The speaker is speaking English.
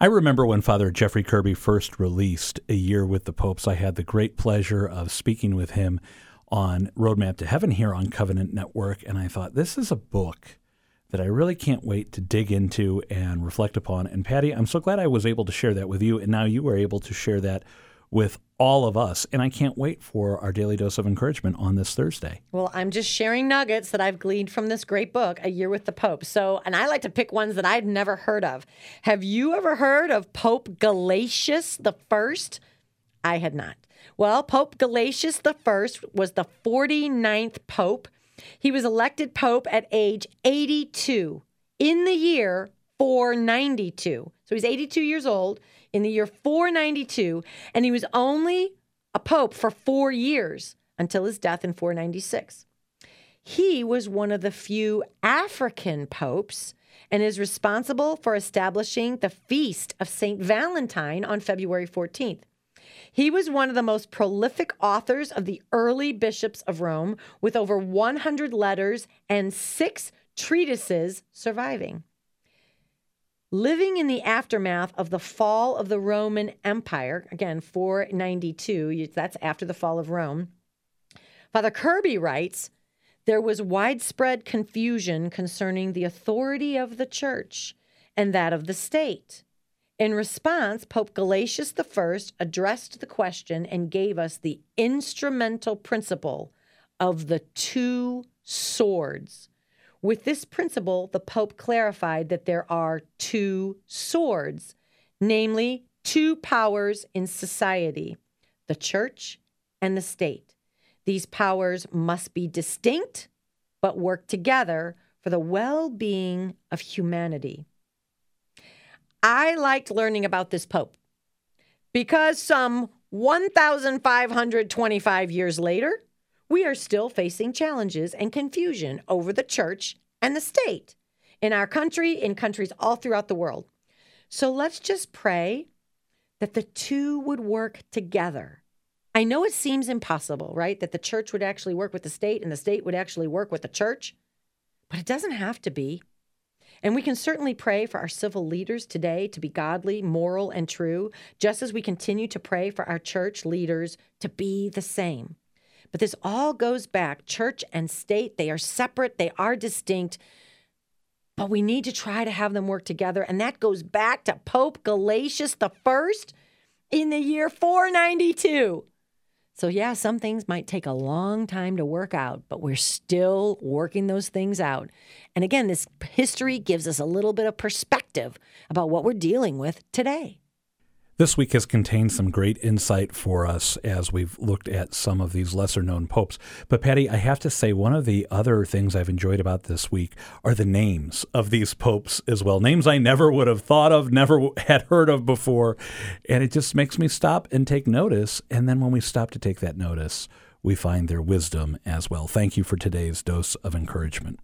I remember when Father Jeffrey Kirby first released A Year with the Popes, I had the great pleasure of speaking with him on Roadmap to Heaven here on Covenant Network. And I thought, this is a book that I really can't wait to dig into and reflect upon. And Patty, I'm so glad I was able to share that with you. And now you were able to share that with all of us. And I can't wait for our daily dose of encouragement on this Thursday. Well, I'm just sharing nuggets that I've gleaned from this great book, A Year with the Pope. So, and I like to pick ones that I'd never heard of. Have you ever heard of Pope Gelasius the First? I had not. Well, Pope Gelasius the First was the 49th pope. He was elected pope at age 82 in the year 492. So he's 82 years old in the year 492, and he was only a pope for four years until his death in 496. He was one of the few African popes and is responsible for establishing the feast of St. Valentine on February 14th. He was one of the most prolific authors of the early bishops of Rome, with over 100 letters and six treatises surviving. Living in the aftermath of the fall of the Roman Empire, again, 492, that's after the fall of Rome, Father Kirby writes there was widespread confusion concerning the authority of the church and that of the state. In response, Pope Gelasius I addressed the question and gave us the instrumental principle of the two swords with this principle, the Pope clarified that there are two swords, namely, two powers in society the church and the state. These powers must be distinct, but work together for the well being of humanity. I liked learning about this Pope because some 1,525 years later, we are still facing challenges and confusion over the church and the state in our country, in countries all throughout the world. So let's just pray that the two would work together. I know it seems impossible, right? That the church would actually work with the state and the state would actually work with the church, but it doesn't have to be. And we can certainly pray for our civil leaders today to be godly, moral, and true, just as we continue to pray for our church leaders to be the same. But this all goes back church and state, they are separate, they are distinct. But we need to try to have them work together. And that goes back to Pope Gelasius I in the year 492. So, yeah, some things might take a long time to work out, but we're still working those things out. And again, this history gives us a little bit of perspective about what we're dealing with today. This week has contained some great insight for us as we've looked at some of these lesser known popes. But, Patty, I have to say, one of the other things I've enjoyed about this week are the names of these popes as well. Names I never would have thought of, never had heard of before. And it just makes me stop and take notice. And then when we stop to take that notice, we find their wisdom as well. Thank you for today's dose of encouragement.